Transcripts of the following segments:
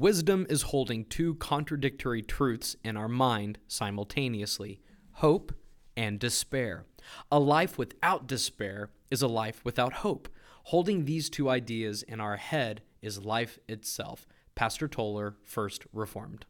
wisdom is holding two contradictory truths in our mind simultaneously hope and despair. A life without despair is a life without hope. Holding these two ideas in our head is life itself. Pastor Toller, First Reformed.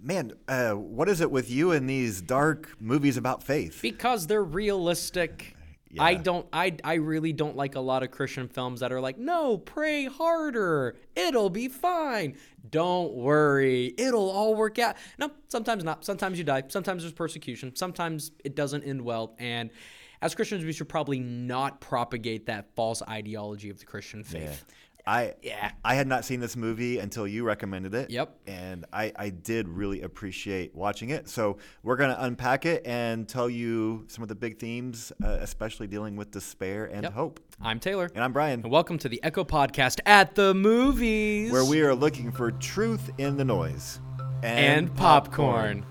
Man, uh, what is it with you and these dark movies about faith? Because they're realistic. I don't I I really don't like a lot of Christian films that are like, "No, pray harder. It'll be fine. Don't worry. It'll all work out." No, sometimes not. Sometimes you die. Sometimes there's persecution. Sometimes it doesn't end well and as Christians, we should probably not propagate that false ideology of the Christian faith. I Yeah. I had not seen this movie until you recommended it. Yep. And I, I did really appreciate watching it. So we're going to unpack it and tell you some of the big themes, uh, especially dealing with despair and Yep. hope. I'm Taylor. And I'm Brian, And welcome to the Echo Podcast at the movies. where we are looking for truth in the noise and popcorn.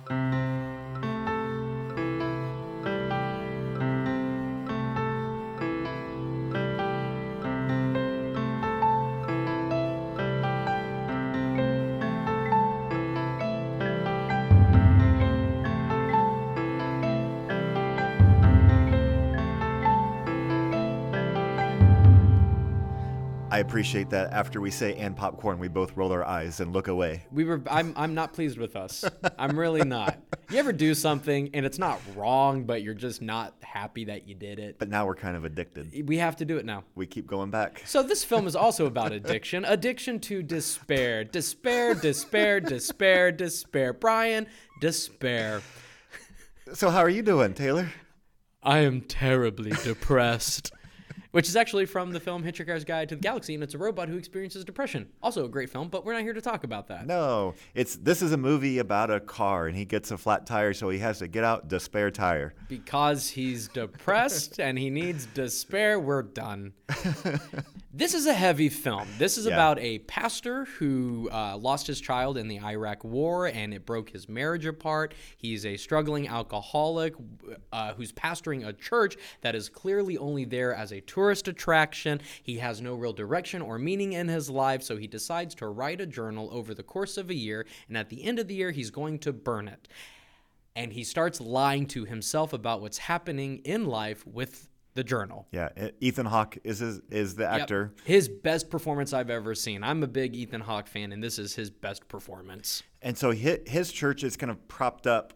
I appreciate that after we say and popcorn, we both roll our eyes and look away. We were. I'm. I'm not pleased with us. I'm really not. You ever do something and it's not wrong, but you're just not happy that you did it. But now we're kind of addicted. We have to do it now. We keep going back. So this film is also about addiction. Addiction to despair. Despair. Despair. Despair. Despair. Brian. Despair. So, how are you doing, Taylor? I am terribly depressed. Which is actually from the film Hitchhiker's Guide to the Galaxy, and it's a robot who experiences depression. Also a great film, but we're not here to talk about that. No, it's this is a movie about a car, and he gets a flat tire, so he has to get out the spare tire. because he's depressed and he needs despair, we're done. this is a heavy film. This is Yeah. about a pastor who uh, lost his child in the Iraq War and it broke his marriage apart. He's a struggling alcoholic uh, who's pastoring a church that is clearly only there as a tourist attraction. He has no real direction or meaning in his life, so he decides to write a journal over the course of a year, and at the end of the year, he's going to burn it and he starts lying to himself about what's happening in life with the journal. Yeah, Ethan Hawke is his, is the Yep. actor, His best performance I've ever seen. I'm a big Ethan Hawke fan, and this is his best performance. and so his, his church is kind of propped up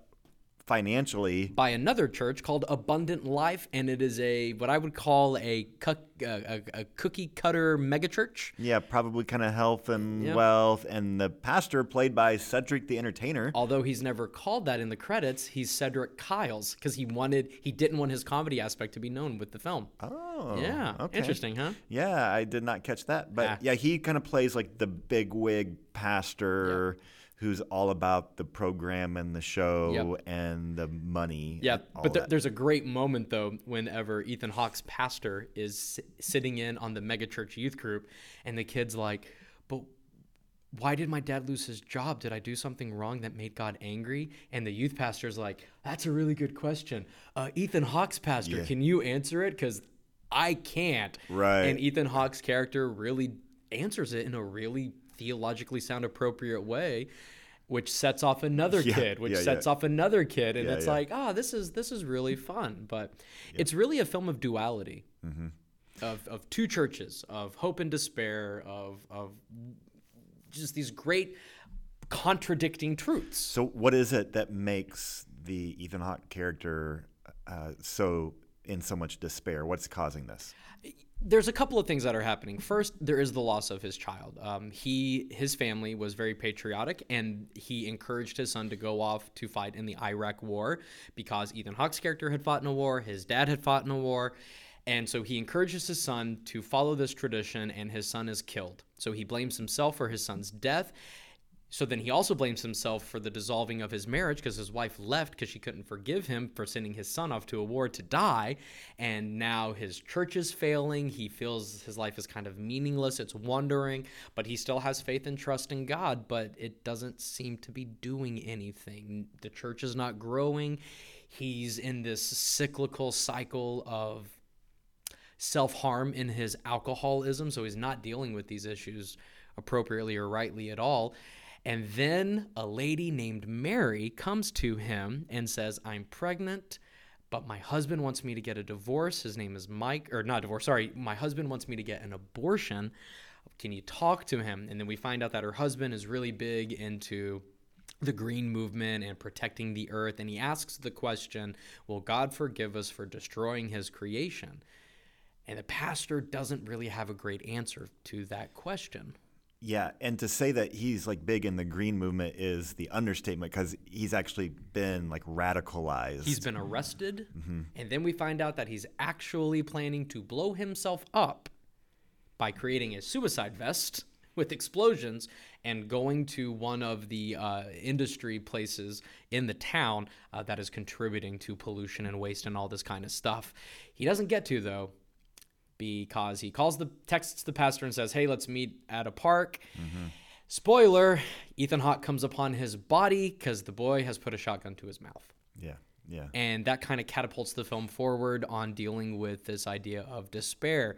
financially. By another church called Abundant Life, and it is a what I would call a, cook, a, a, cookie cutter megachurch. Yeah, probably kind of health and wealth, and the pastor played by Cedric the Entertainer. Although he's never called that in the credits, he's Cedric Kyles because he wanted he didn't want his comedy aspect to be known with the film. Oh, yeah, okay. interesting, huh? Yeah, I did not catch that, but Ah. yeah, he kind of plays like the big wig pastor who's all about the program and the show and the money. Yeah, but that. there's a great moment though whenever Ethan Hawke's pastor is si- sitting in on the megachurch youth group, and the kid's like, "But why did my dad lose his job? Did I do something wrong that made God angry?" And the youth pastor's like, "That's a really good question. Uh, Ethan Hawke's pastor, Yeah. can you answer it? Because I can't." Right. And Ethan Hawke's character really answers it in a really theologically sound appropriate way. Which sets off another Yeah, kid, which yeah, sets yeah. off another kid, and it's like, ah, this is this is really fun. But it's really a film of duality, Mm-hmm. of of two churches, of hope and despair, of of just these great contradicting truths. So, what is it that makes the Ethan Hawke character uh, so in so much despair? What's causing this? there's a couple of things that are happening. First, there is the loss of his child. Um, he, his family was very patriotic, and he encouraged his son to go off to fight in the Iraq War because Ethan Hawke's character had fought in a war, his dad had fought in a war, and so he encourages his son to follow this tradition, and his son is killed. So he blames himself for his son's death. So then he also blames himself for the dissolving of his marriage because his wife left because she couldn't forgive him for sending his son off to a war to die. And now his church is failing. He feels his life is kind of meaningless. It's wandering, but he still has faith and trust in God, but it doesn't seem to be doing anything. The church is not growing. He's in this cyclical cycle of self harm in his alcoholism, so he's not dealing with these issues appropriately or rightly at all. And then a lady named Mary comes to him and says, I'm pregnant, but my husband wants me to get a divorce. His name is Mike, or not divorce, sorry. My husband wants me to get an abortion. Can you talk to him? And then we find out that her husband is really big into the green movement and protecting the earth. And he asks the question Will God forgive us for destroying his creation? And the pastor doesn't really have a great answer to that question. Yeah, and to say that he's like big in the green movement is the understatement because he's actually been like radicalized. He's been arrested, and then we find out that he's actually planning to blow himself up by creating a suicide vest with explosions and going to one of the uh, industry places in the town uh, that is contributing to pollution and waste and all this kind of stuff. He doesn't get to though because he calls the texts the pastor and says, "Hey, let's meet at a park." Spoiler: Ethan Hawke comes upon his body because the boy has put a shotgun to his mouth yeah, yeah. and that kind of catapults the film forward on dealing with this idea of despair.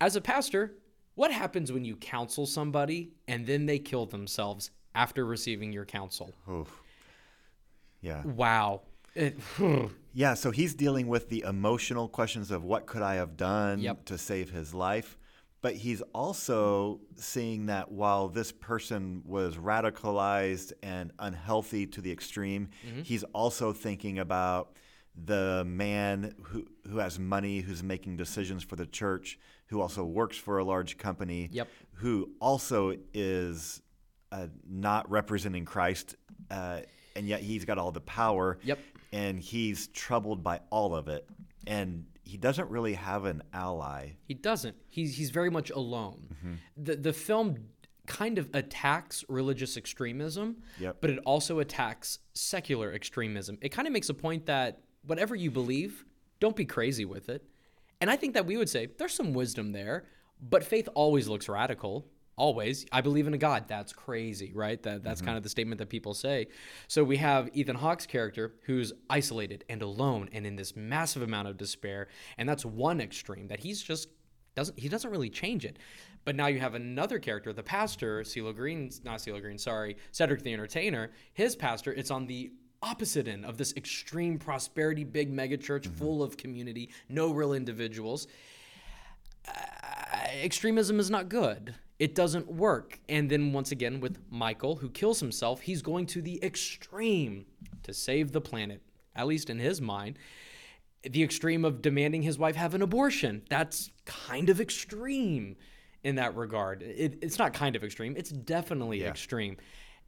As a pastor, what happens when you counsel somebody and then they kill themselves after receiving your counsel? Oof. Yeah. Wow. It- Yeah, so he's dealing with the emotional questions of what could I have done Yep. to save his life. But he's also seeing that while this person was radicalized and unhealthy to the extreme, Mm-hmm. he's also thinking about the man who, who has money, who's making decisions for the church, who also works for a large company, Yep. who also is uh, not representing Christ, uh, and yet he's got all the power Yep. And he's troubled by all of it and he doesn't really have an ally He doesn't. He's he's very much alone. Mm-hmm. The the film kind of attacks religious extremism, Yep. but it also attacks secular extremism. It kind of makes a point that whatever you believe, don't be crazy with it. And I think that we would say there's some wisdom there, but faith always looks radical. Always. I believe in a God. That's crazy, right? That that's kind of the statement that people say. So we have Ethan Hawke's character who's isolated and alone and in this massive amount of despair, and that's one extreme that he's just doesn't he doesn't really change it. But now you have another character, the pastor, CeeLo Green, not CeeLo Green, sorry, Cedric the Entertainer. His pastor, it's on the opposite end of this extreme prosperity, big mega church full of community, no real individuals. Uh, extremism is not good. It doesn't work. And then once again with Michael, who kills himself, he's going to the extreme to save the planet, at least in his mind the extreme of demanding his wife have an abortion. That's kind of extreme in that regard. It, it's not kind of extreme, it's definitely extreme.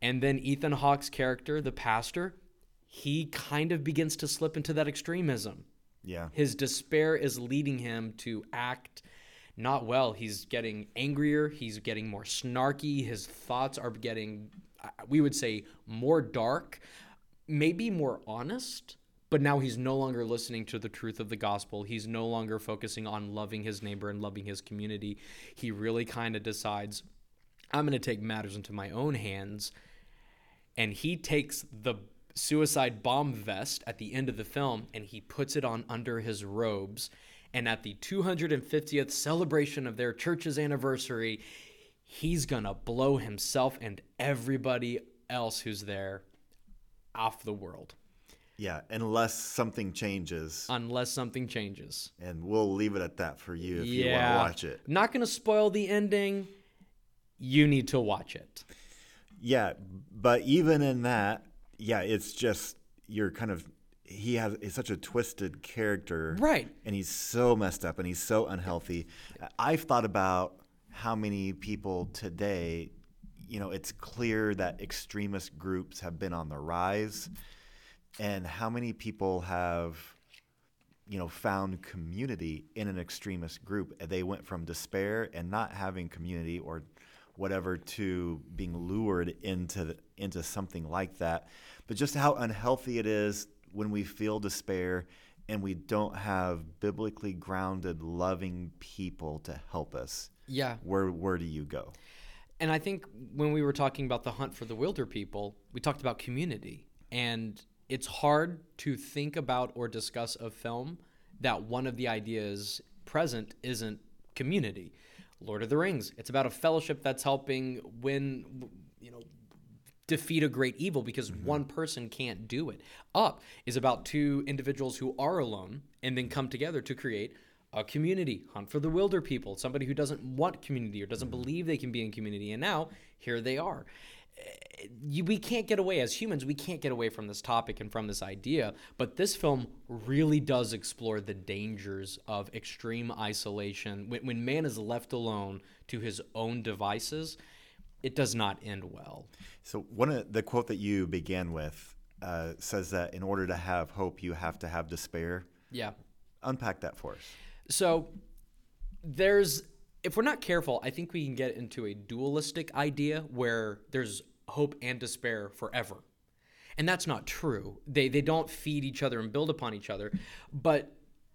And then Ethan Hawke's character, the pastor, he kind of begins to slip into that extremism. yeah His despair is leading him to act not well. He's getting angrier, he's getting more snarky, his thoughts are getting, we would say, more dark, maybe more honest. But now he's no longer listening to the truth of the gospel. He's no longer focusing on loving his neighbor and loving his community. He really kind of decides, I'm going to take matters into my own hands and he takes the suicide bomb vest at the end of the film and he puts it on under his robes and at the 250th celebration of their church's anniversary he's gonna blow himself and everybody else who's there off the world. Yeah unless something changes. Unless something changes. And we'll leave it at that for you if you want to watch it. Not gonna spoil the ending. You need to watch it. Yeah but even in that yeah it's just you're kind of he has is such a twisted character. Right. and he's so messed up and he's so unhealthy. I've thought about how many people today you know it's clear that extremist groups have been on the rise and how many people have you know found community in an extremist group. They went from despair and not having community or whatever to being lured into the, into something like that. But just how unhealthy it is when we feel despair and we don't have biblically grounded loving people to help us yeah where where do you go And I think when we were talking about the hunt for the Wilderpeople, we talked about community. And it's hard to think about or discuss a film that one of the ideas present isn't community. Lord of the Rings, it's about a fellowship that's helping win, you know, defeat a great evil because one person can't do it. Up is about two individuals who are alone and then come together to create a community. Hunt for the Wilderpeople, somebody who doesn't want community or doesn't believe they can be in community. And now here they are. Eh, you, we can't get away as humans we can't get away from this topic and from this idea but this film really does explore the dangers of extreme isolation when, when man is left alone to his own devices it does not end well So one of the quote that you began with uh, says that in order to have hope, you have to have despair. yeah Unpack that for us. So there's if we're not careful, I think we can get into a dualistic idea where there's hope and despair forever. And that's not true. They they don't feed each other and build upon each other, but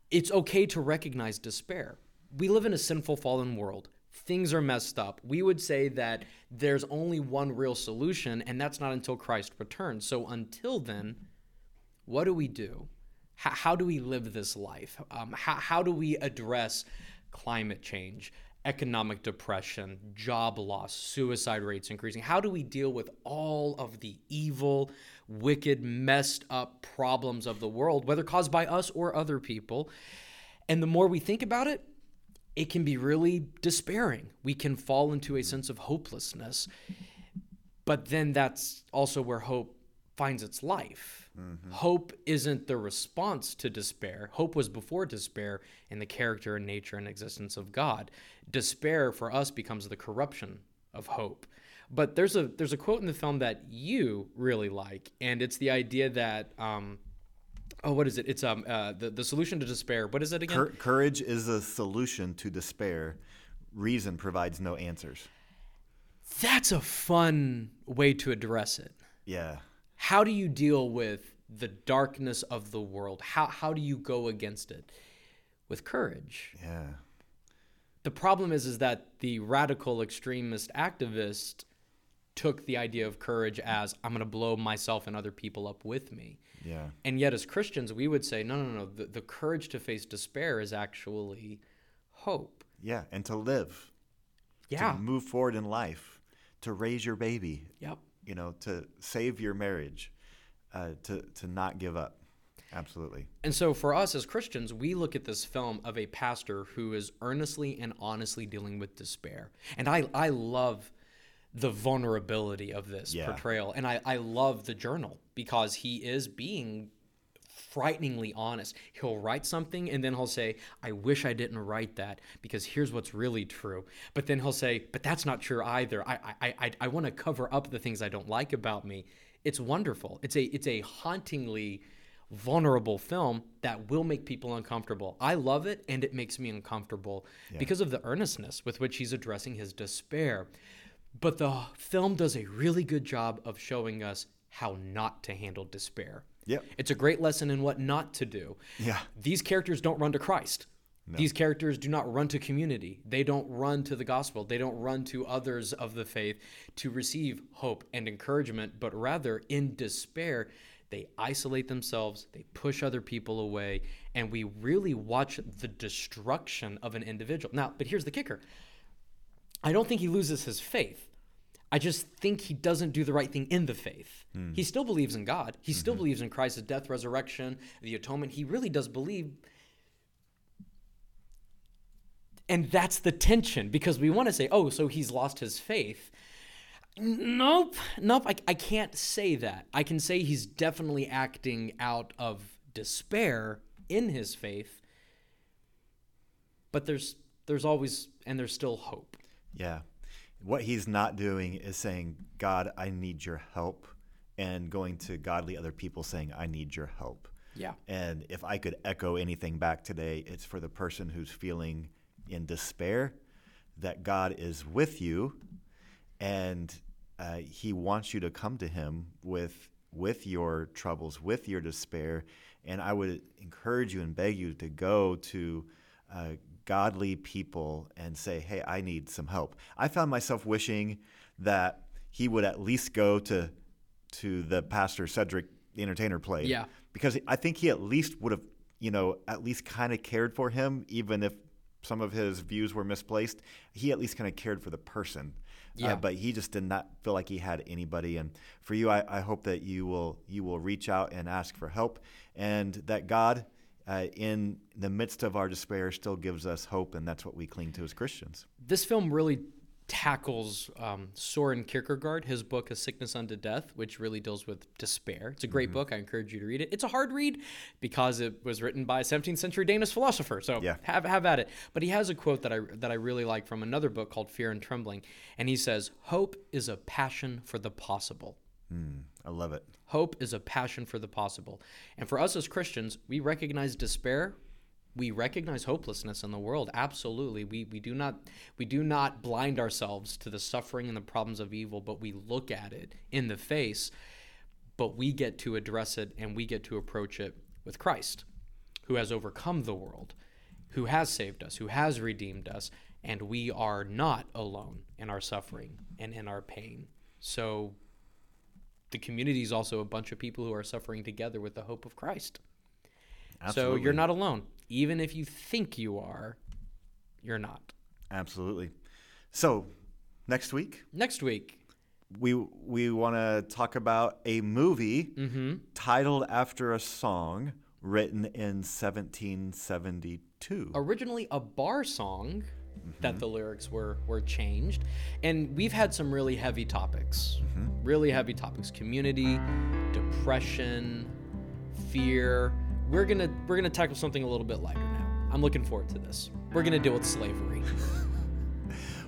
it's okay to recognize despair. We live in a sinful fallen world. Things are messed up. We would say that there's only one real solution and that's not until Christ returns. So until then, what do we do? How, do we live this life? Um, how, how do we address climate change, economic depression, job loss, suicide rates increasing? How do we deal with all of the evil, wicked, messed up problems of the world, whether caused by us or other people? And the more we think about it, it can be really despairing. We can fall into a sense of hopelessness. But then that's also where hope finds its life. Hope isn't the response to despair. Hope was before despair in the character and nature and existence of God. Despair for us becomes the corruption of hope. But there's a there's a quote in the film that you really like, and it's the idea that um, oh, what is it? It's um uh, the the solution to despair. What is it again? Cour- courage is a solution to despair. Reason provides no answers. That's a fun way to address it. Yeah. How do you deal with the darkness of the world? How how do you go against it? With courage. Yeah. The problem is is that the radical extremist activist took the idea of courage as I'm going to blow myself and other people up with me. Yeah. And yet as Christians we would say no no no the, the courage to face despair is actually hope. Yeah. And to live, Yeah. to move forward in life, to raise your baby, Yep. you know, to save your marriage, uh, to, to not give up. Absolutely. And so for us as Christians, we look at this film of a pastor who is earnestly and honestly dealing with despair. And I, I love the vulnerability of this Yeah. portrayal. And I, I love the journal because he is being frighteningly honest. He'll write something and then he'll say, I wish I didn't write that because here's what's really true. But then he'll say, but that's not true either. I, I, I, I want to cover up the things I don't like about me. It's wonderful. It's a, it's a hauntingly vulnerable film that will make people uncomfortable. I love it and it makes me uncomfortable because of the earnestness with which he's addressing his despair. But the film does a really good job of showing us how not to handle despair. Yep. It's a great lesson in what not to do. Yeah. These characters don't run to Christ. These characters do not run to community. They don't run to the gospel. They don't run to others of the faith to receive hope and encouragement, but rather in despair, they isolate themselves, they push other people away, and we really watch the destruction of an individual. Now, but here's the kicker I don't think he loses his faith. I just think he doesn't do the right thing in the faith. Hmm. He still believes in God. He still mm-hmm. believes in Christ's death, resurrection, the atonement. He really does believe. And that's the tension because we want to say, oh, so he's lost his faith. Nope, nope, I, I can't say that. I can say he's definitely acting out of despair in his faith, but there's there's always and there's still hope. Yeah. What he's not doing is saying, God, I need your help, and going to godly other people saying, I need your help. Yeah. And if I could echo anything back today, it's for the person who's feeling in despair that God is with you and uh, he wants you to come to him with with your troubles, with your despair. And I would encourage you and beg you to go to uh, godly people and say, "Hey, I need some help." I found myself wishing that he would at least go to to the pastor Cedric, the entertainer, played. Yeah. because I think he at least would have, you know, at least kind of cared for him, even if some of his views were misplaced. He at least kind of cared for the person. Yeah. Uh, but he just did not feel like he had anybody. And for you, I, I hope that you will you will reach out and ask for help, and that God, uh, in the midst of our despair, still gives us hope, and that's what we cling to as Christians. This film really tackles um, Soren Kierkegaard, his book A Sickness Unto Death, which really deals with despair. It's a great Mm-hmm. book. I encourage you to read it. It's a hard read because it was written by a 17th century Danish philosopher. So Yeah. have have at it. But he has a quote that I that I really like from another book called Fear and Trembling, and he says, "Hope is a passion for the possible." I love it. Hope is a passion for the possible. And for us as Christians, we recognize despair. We recognize hopelessness in the world. Absolutely. We, we do not we do not blind ourselves to the suffering and the problems of evil, but we look at it in the face, but we get to address it and we get to approach it with Christ, who has overcome the world, who has saved us, who has redeemed us, and we are not alone in our suffering and in our pain. So the community is also a bunch of people who are suffering together with the hope of Christ. Absolutely. So you're not alone. Even if you think you are, you're not. Absolutely. So next week Next week, we we want to talk about a movie Mm-hmm. titled after a song written in 1772. originally a bar song Mm-hmm. that the lyrics were were changed, and we've had some really heavy topics, Mm-hmm. really heavy topics: community, depression, fear. We're gonna we're gonna tackle something a little bit lighter now. I'm looking forward to this. We're gonna deal with slavery.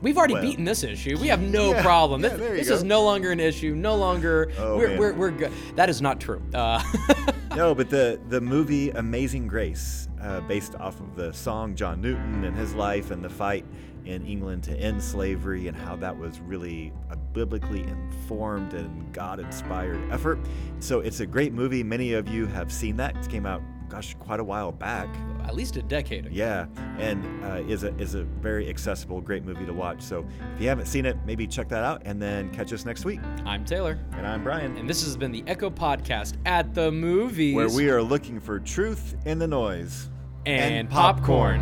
We've already Well. beaten this issue. We have no Yeah, problem. yeah, this this is no longer an issue. No longer. Oh, we're, we're, we're good. That is not true. Uh, no, but the the movie Amazing Grace, uh, based off of the song John Newton and his life and the fight in England to end slavery and how that was really a biblically informed and God inspired effort. So it's a great movie. Many of you have seen that. It came out, gosh, quite a while back. At least a decade ago. Yeah, and uh, is a is a very accessible, great movie to watch. So if you haven't seen it, maybe check that out, and then catch us next week. I'm Taylor, And I'm Brian, and this has been the Echo Podcast at the movies. where we are looking for truth in the noise and, popcorn.